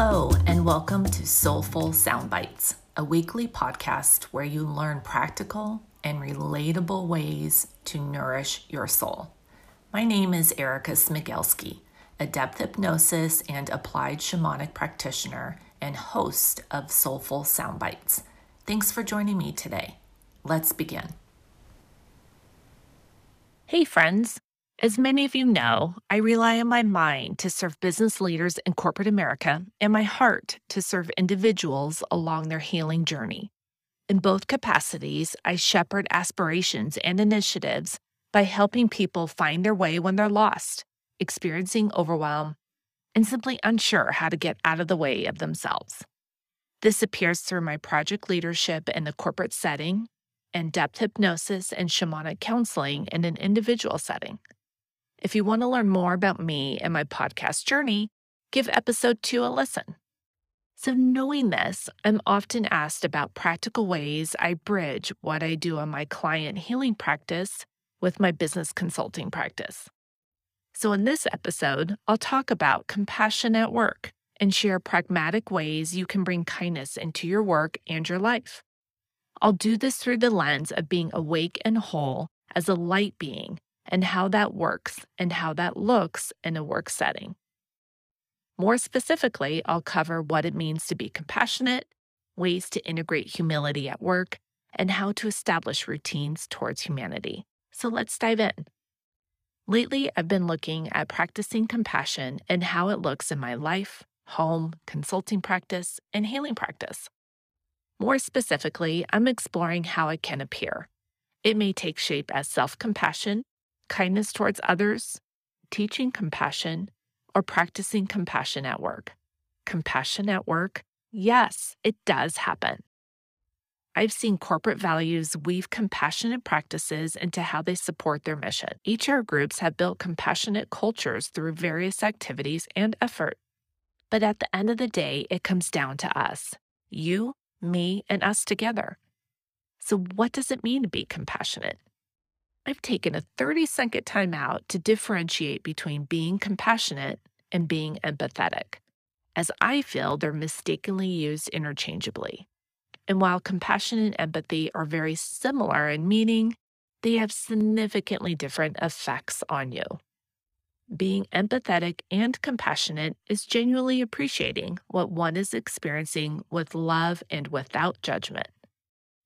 Hello, and welcome to Soulful Soundbites, a weekly podcast where you learn practical and relatable ways to nourish your soul. My name is Erica Smigielski, a depth hypnosis and applied shamanic practitioner and host of Soulful Soundbites. Thanks for joining me today. Let's begin. Hey, friends. As many of you know, I rely on my mind to serve business leaders in corporate America and my heart to serve individuals along their healing journey. In both capacities, I shepherd aspirations and initiatives by helping people find their way when they're lost, experiencing overwhelm, and simply unsure how to get out of the way of themselves. This appears through my project leadership in the corporate setting and depth hypnosis and shamanic counseling in an individual setting. If you want to learn more about me and my podcast journey, give episode two a listen. So, knowing this, I'm often asked about practical ways I bridge what I do on my client healing practice with my business consulting practice. So, in this episode, I'll talk about compassion at work and share pragmatic ways you can bring kindness into your work and your life. I'll do this through the lens of being awake and whole as a light being and how that works and how that looks in a work setting. More specifically, I'll cover what it means to be compassionate, ways to integrate humility at work, and how to establish routines towards humanity. So let's dive in. Lately, I've been looking at practicing compassion and how it looks in my life, home, consulting practice, and healing practice. More specifically, I'm exploring how it can appear. It may take shape as self compassion kindness towards others, teaching compassion, or practicing compassion at work. Compassion at work? Yes, it does happen. I've seen corporate values weave compassionate practices into how they support their mission. HR groups have built compassionate cultures through various activities and effort. But at the end of the day, it comes down to us you, me, and us together. So, what does it mean to be compassionate? I've taken a 30 second time out to differentiate between being compassionate and being empathetic, as I feel they're mistakenly used interchangeably. And while compassion and empathy are very similar in meaning, they have significantly different effects on you. Being empathetic and compassionate is genuinely appreciating what one is experiencing with love and without judgment.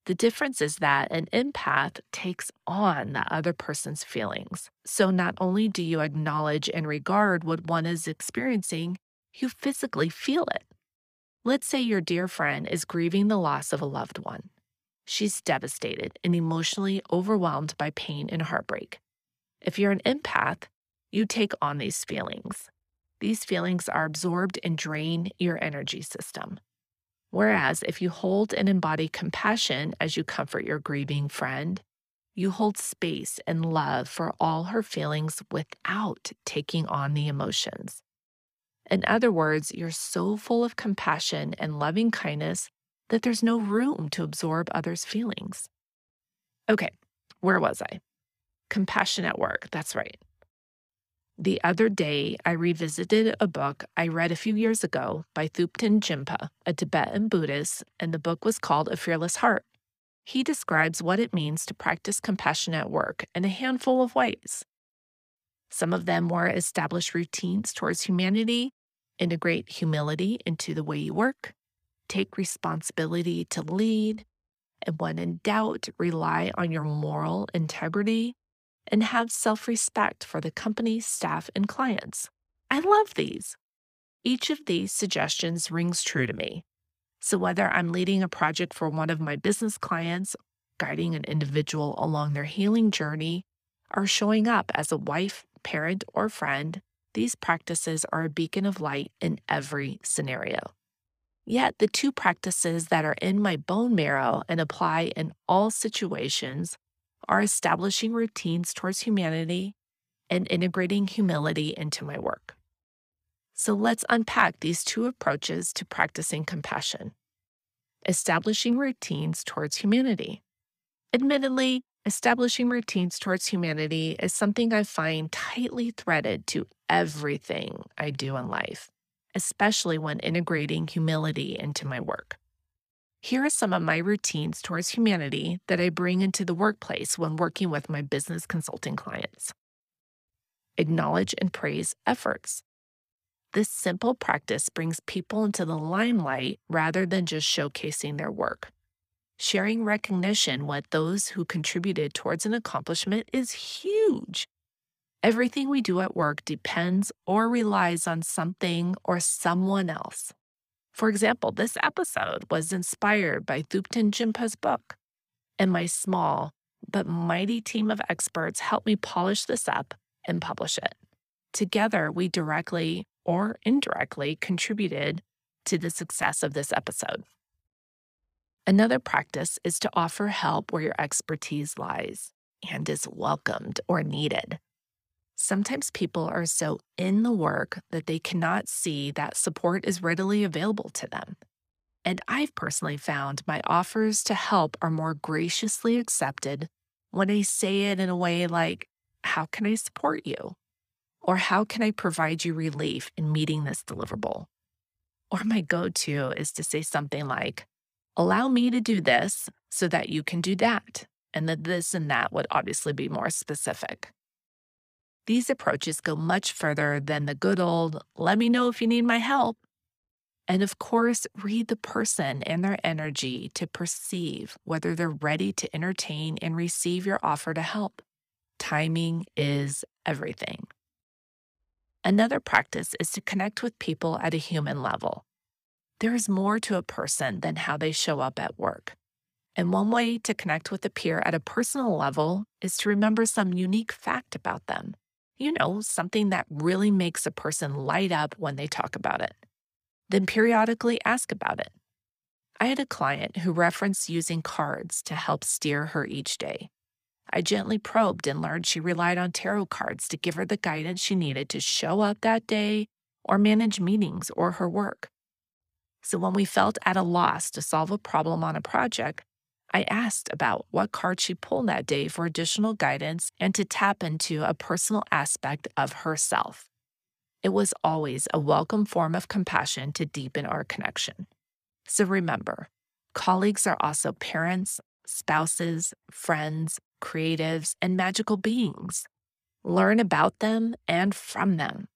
The difference is that an empath takes on the other person's feelings. So not only do you acknowledge and regard what one is experiencing, you physically feel it. Let's say your dear friend is grieving the loss of a loved one. She's devastated and emotionally overwhelmed by pain and heartbreak. If you're an empath, you take on these feelings. These feelings are absorbed and drain your energy system. Whereas if you hold and embody compassion as you comfort your grieving friend, you hold space and love for all her feelings without taking on the emotions. In other words, you're so full of compassion and loving kindness that there's no room to absorb others' feelings. Okay, where was I? Compassion at work. That's right. The other day, I revisited a book I read a few years ago by Thupten Jinpa, a Tibetan Buddhist, and the book was called A Fearless Heart. He describes what it means to practice compassion at work in a handful of ways. Some of them were establish routines towards humanity, integrate humility into the way you work, take responsibility to lead, and when in doubt, rely on your moral integrity and have self respect for the company, staff, and clients. I love these. Each of these suggestions rings true to me. So, whether I'm leading a project for one of my business clients, guiding an individual along their healing journey, or showing up as a wife, parent, or friend, these practices are a beacon of light in every scenario. Yet, the two practices that are in my bone marrow and apply in all situations are establishing routines towards humanity and integrating humility into my work. So let's unpack these two approaches to practicing compassion. Establishing routines towards humanity. Admittedly, establishing routines towards humanity is something I find tightly threaded to everything I do in life. especially when integrating humility into my work. Here are some of my routines towards humanity that I bring into the workplace when working with my business consulting clients. Acknowledge and praise efforts. This simple practice brings people into the limelight rather than just showcasing their work. Sharing recognition with those who contributed towards an accomplishment is huge. Everything we do at work depends or relies on something or someone else. For example, this episode was inspired by Thupten Jinpa's book, and my small but mighty team of experts helped me polish this up and publish it. Together, we directly or indirectly contributed to the success of this episode. Another practice is to offer help where your expertise lies and is welcomed or needed. Sometimes people are so in the work that they cannot see that support is readily available to them. And I've personally found my offers to help are more graciously accepted when I say it in a way like, How can I support you? Or how can I provide you relief in meeting this deliverable? Or my go to is to say something like, allow me to do this so that you can do that. And that this and that would obviously be more specific. These approaches go much further than the good old, let me know if you need my help. And of course, read the person and their energy to perceive whether they're ready to entertain and receive your offer to help. Timing is everything. Another practice is to connect with people at a human level. There is more to a person than how they show up at work. And one way to connect with a peer at a personal level is to remember some unique fact about them. You know, something that really makes a person light up when they talk about it. Then periodically ask about it. I had a client who referenced using cards to help steer her each day. I gently probed and learned she relied on tarot cards to give her the guidance she needed to show up that day or manage meetings or her work. So when we felt at a loss to solve a problem on a project, I asked about what card she pulled that day for additional guidance and to tap into a personal aspect of herself. It was always a welcome form of compassion to deepen our connection. So remember, colleagues are also parents, spouses, friends, creatives, and magical beings. Learn about them and from them.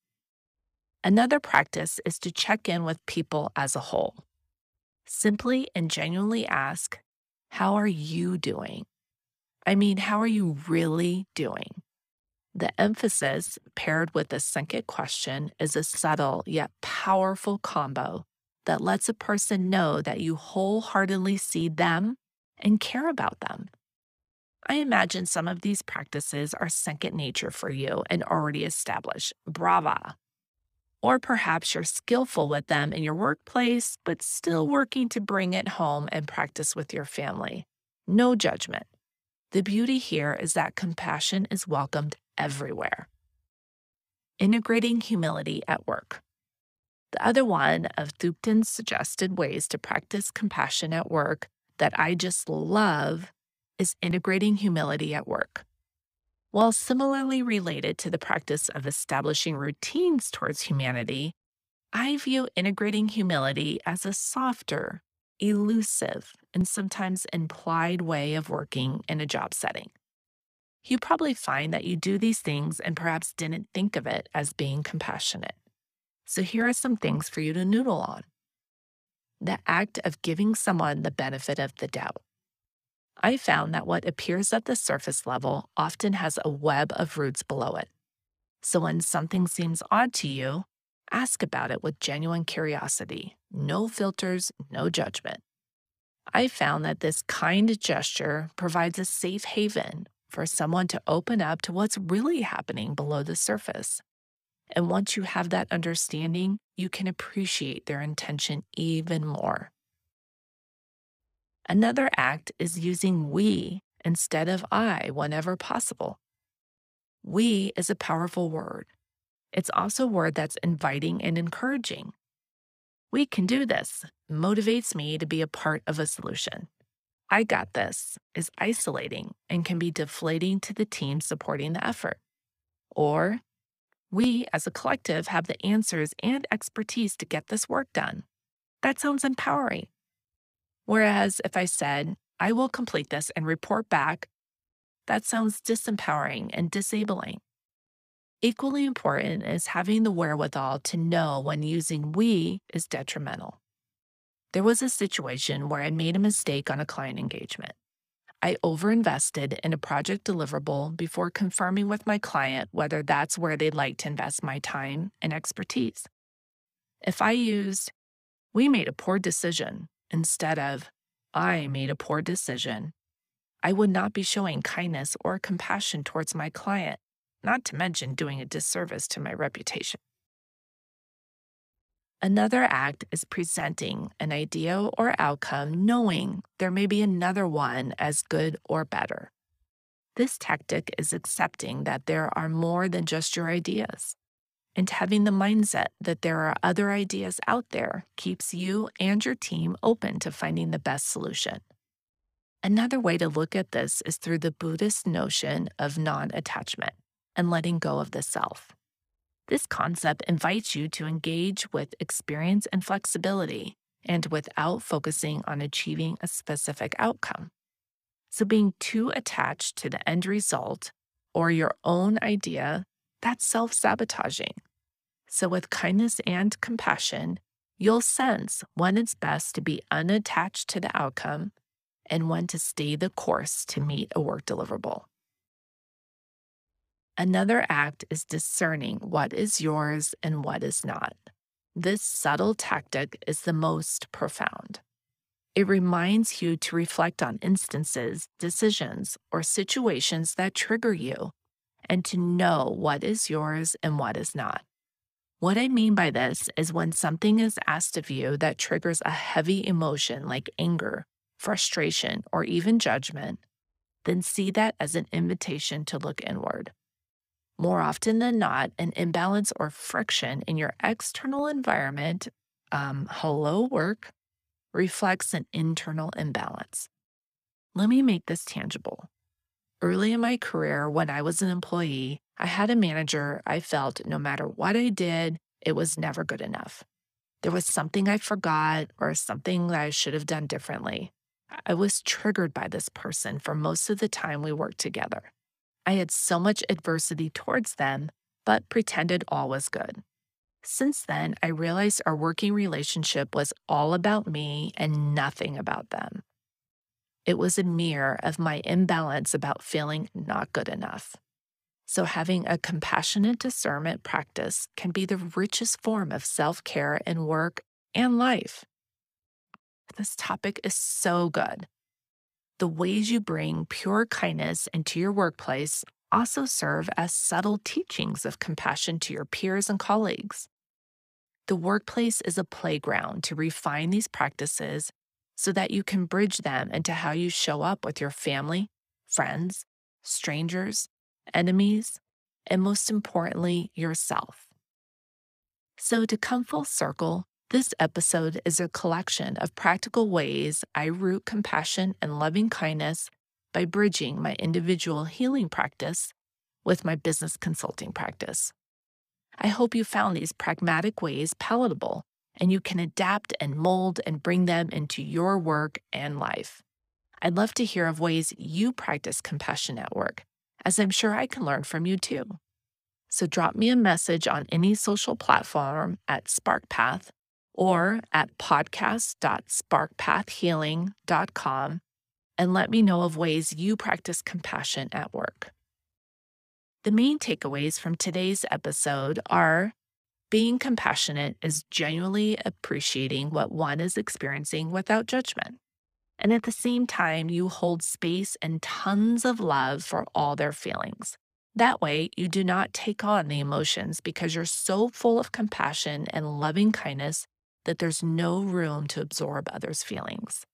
Another practice is to check in with people as a whole. Simply and genuinely ask, How are you doing? I mean, how are you really doing? The emphasis paired with the second question is a subtle yet powerful combo that lets a person know that you wholeheartedly see them and care about them. I imagine some of these practices are second nature for you and already established. Brava. Or perhaps you're skillful with them in your workplace, but still working to bring it home and practice with your family. No judgment. The beauty here is that compassion is welcomed everywhere. Integrating humility at work. The other one of Thupten's suggested ways to practice compassion at work that I just love is integrating humility at work. While similarly related to the practice of establishing routines towards humanity, I view integrating humility as a softer, elusive, and sometimes implied way of working in a job setting. You probably find that you do these things and perhaps didn't think of it as being compassionate. So here are some things for you to noodle on. The act of giving someone the benefit of the doubt. I found that what appears at the surface level often has a web of roots below it. So when something seems odd to you, ask about it with genuine curiosity, no filters, no judgment. I found that this kind gesture provides a safe haven for someone to open up to what's really happening below the surface. And once you have that understanding, you can appreciate their intention even more. Another act is using we instead of I whenever possible. We is a powerful word. It's also a word that's inviting and encouraging. We can do this motivates me to be a part of a solution. I got this is isolating and can be deflating to the team supporting the effort. Or We, as a collective, have the answers and expertise to get this work done. That sounds empowering. Whereas if I said, I will complete this and report back, that sounds disempowering and disabling. Equally important is having the wherewithal to know when using we is detrimental. There was a situation where I made a mistake on a client engagement. I overinvested in a project deliverable before confirming with my client whether that's where they'd like to invest my time and expertise. If I used, we made a poor decision instead of, I made a poor decision, I would not be showing kindness or compassion towards my client, not to mention doing a disservice to my reputation. Another act is presenting an idea or outcome knowing there may be another one as good or better. This tactic is accepting that there are more than just your ideas. And having the mindset that there are other ideas out there keeps you and your team open to finding the best solution. Another way to look at this is through the Buddhist notion of non attachment and letting go of the self. This concept invites you to engage with experience and flexibility and without focusing on achieving a specific outcome. So, being too attached to the end result or your own idea, that's self sabotaging. So, with kindness and compassion, you'll sense when it's best to be unattached to the outcome and when to stay the course to meet a work deliverable. Another act is discerning what is yours and what is not. This subtle tactic is the most profound. It reminds you to reflect on instances, decisions, or situations that trigger you and to know what is yours and what is not. What I mean by this is when something is asked of you that triggers a heavy emotion like anger, frustration, or even judgment, then see that as an invitation to look inward. More often than not, an imbalance or friction in your external environment, um, hello work, reflects an internal imbalance. Let me make this tangible. Early in my career, when I was an employee, I had a manager I felt no matter what I did, it was never good enough. There was something I forgot or something that I should have done differently. I was triggered by this person for most of the time we worked together. I had so much adversity towards them, but pretended all was good. Since then, I realized our working relationship was all about me and nothing about them. It was a mirror of my imbalance about feeling not good enough. So, having a compassionate discernment practice can be the richest form of self care in work and life. This topic is so good the ways you bring pure kindness into your workplace also serve as subtle teachings of compassion to your peers and colleagues. The workplace is a playground to refine these practices so that you can bridge them into how you show up with your family, friends, strangers, enemies, and most importantly, yourself. So, to come full circle, this episode is a collection of practical ways I root compassion and loving kindness by bridging my individual healing practice with my business consulting practice. I hope you found these pragmatic ways palatable and you can adapt and mold and bring them into your work and life. I'd love to hear of ways you practice compassion at work, as I'm sure I can learn from you too. So drop me a message on any social platform at SparkPath or at podcast.sparkpathhealing.com and let me know of ways you practice compassion at work. The main takeaways from today's episode are being compassionate is genuinely appreciating what one is experiencing without judgment. And at the same time, you hold space and tons of love for all their feelings. That way, you do not take on the emotions because you're so full of compassion and loving kindness that there's no room to absorb others' feelings.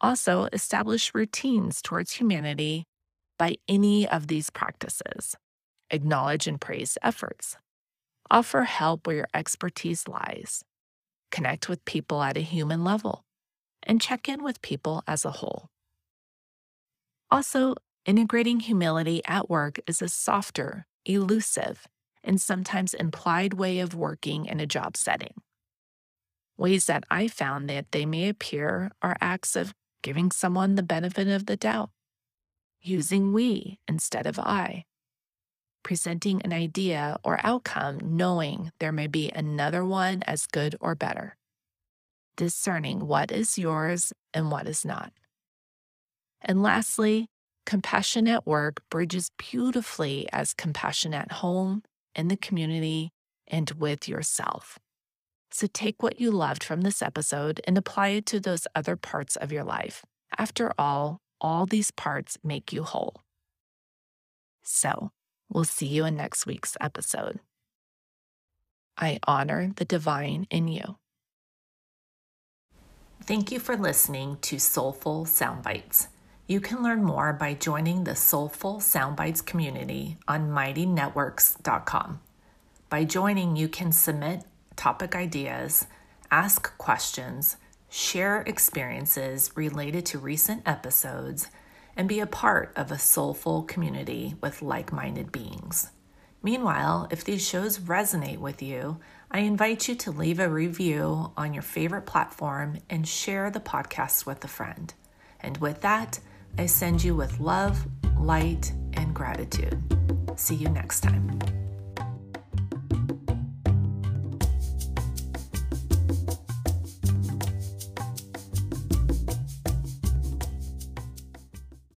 Also, establish routines towards humanity by any of these practices. Acknowledge and praise efforts. Offer help where your expertise lies. Connect with people at a human level. And check in with people as a whole. Also, integrating humility at work is a softer, elusive, and sometimes implied way of working in a job setting. Ways that I found that they may appear are acts of giving someone the benefit of the doubt, using we instead of I, presenting an idea or outcome knowing there may be another one as good or better, discerning what is yours and what is not. And lastly, compassion at work bridges beautifully as compassion at home, in the community, and with yourself. So take what you loved from this episode and apply it to those other parts of your life. After all, all these parts make you whole. So, we'll see you in next week's episode. I honor the divine in you. Thank you for listening to Soulful Soundbites. You can learn more by joining the Soulful Soundbites community on mightynetworks.com. By joining, you can submit topic ideas, ask questions, share experiences related to recent episodes, and be a part of a soulful community with like minded beings. Meanwhile, if these shows resonate with you, I invite you to leave a review on your favorite platform and share the podcast with a friend. And with that, I send you with love, light, and gratitude. See you next time.